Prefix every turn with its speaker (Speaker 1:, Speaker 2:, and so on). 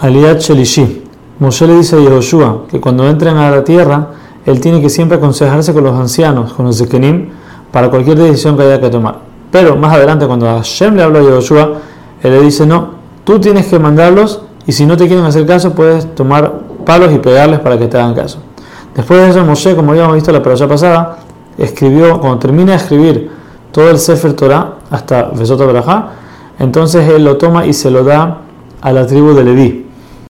Speaker 1: Aliat Shelishi. Moshe le dice a Yehoshua que cuando entren a la tierra, él tiene que siempre aconsejarse con los ancianos, con los Zekenim, para cualquier decisión que haya que tomar. Pero más adelante, cuando Hashem le habló a Yehoshua, él le dice: No, tú tienes que mandarlos y si no te quieren hacer caso, puedes tomar palos y pegarles para que te hagan caso. Después de eso, Moshe, como habíamos visto la parasha pasada, escribió, cuando termina de escribir todo el Sefer Torah hasta Vesota Berajá, entonces él lo toma y se lo da a la tribu de Leví.